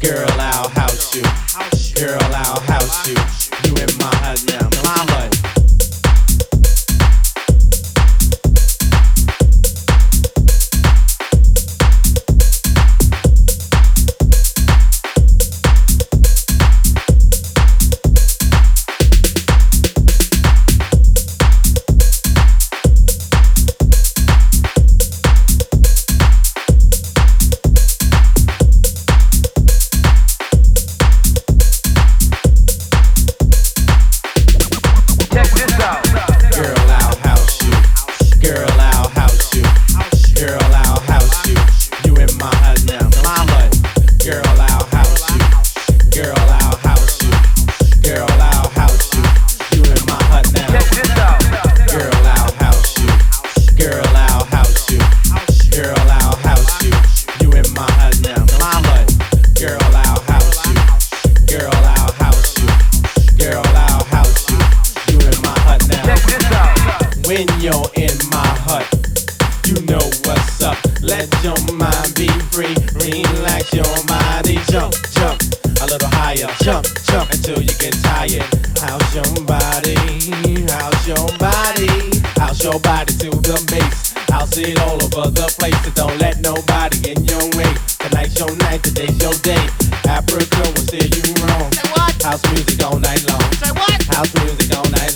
girl. When you're in my hut. You know what's up. Let your mind be free. Relax your body. Jump, jump a little higher. Jump, jump until you get tired. How's your body? How's your body? How's your body to the bass? I'll see it all over the place. So don't let nobody in your way. Tonight's your night, today's your day. Afrika will steer you wrong. Say what? House music all night long. Say what? House music all night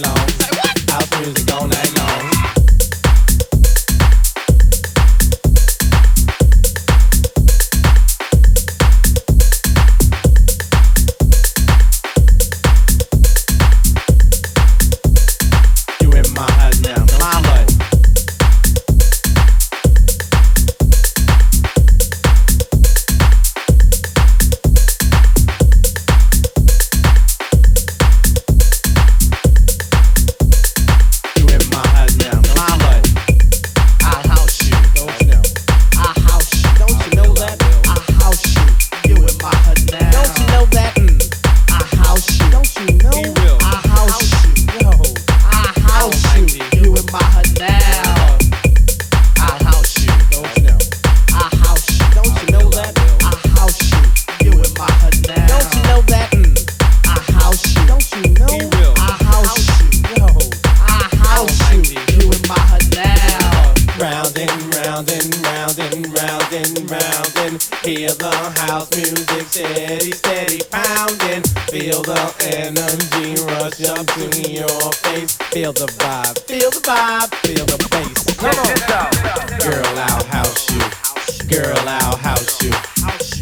and hear the house music steady, steady pounding. Feel the energy rush up to your face. Feel the vibe, feel the vibe, feel the bass. Come on, girl, I'll house you. Girl, I'll house you.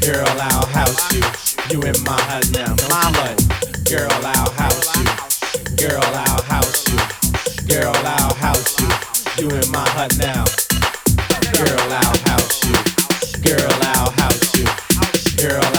Girl, I'll house you. You in my hut now, my hut. Girl, I'll house you. Girl, I'll house you. Girl, I'll house you. You in my hut now. Girl, I'll house girl, I'll house you. Girl,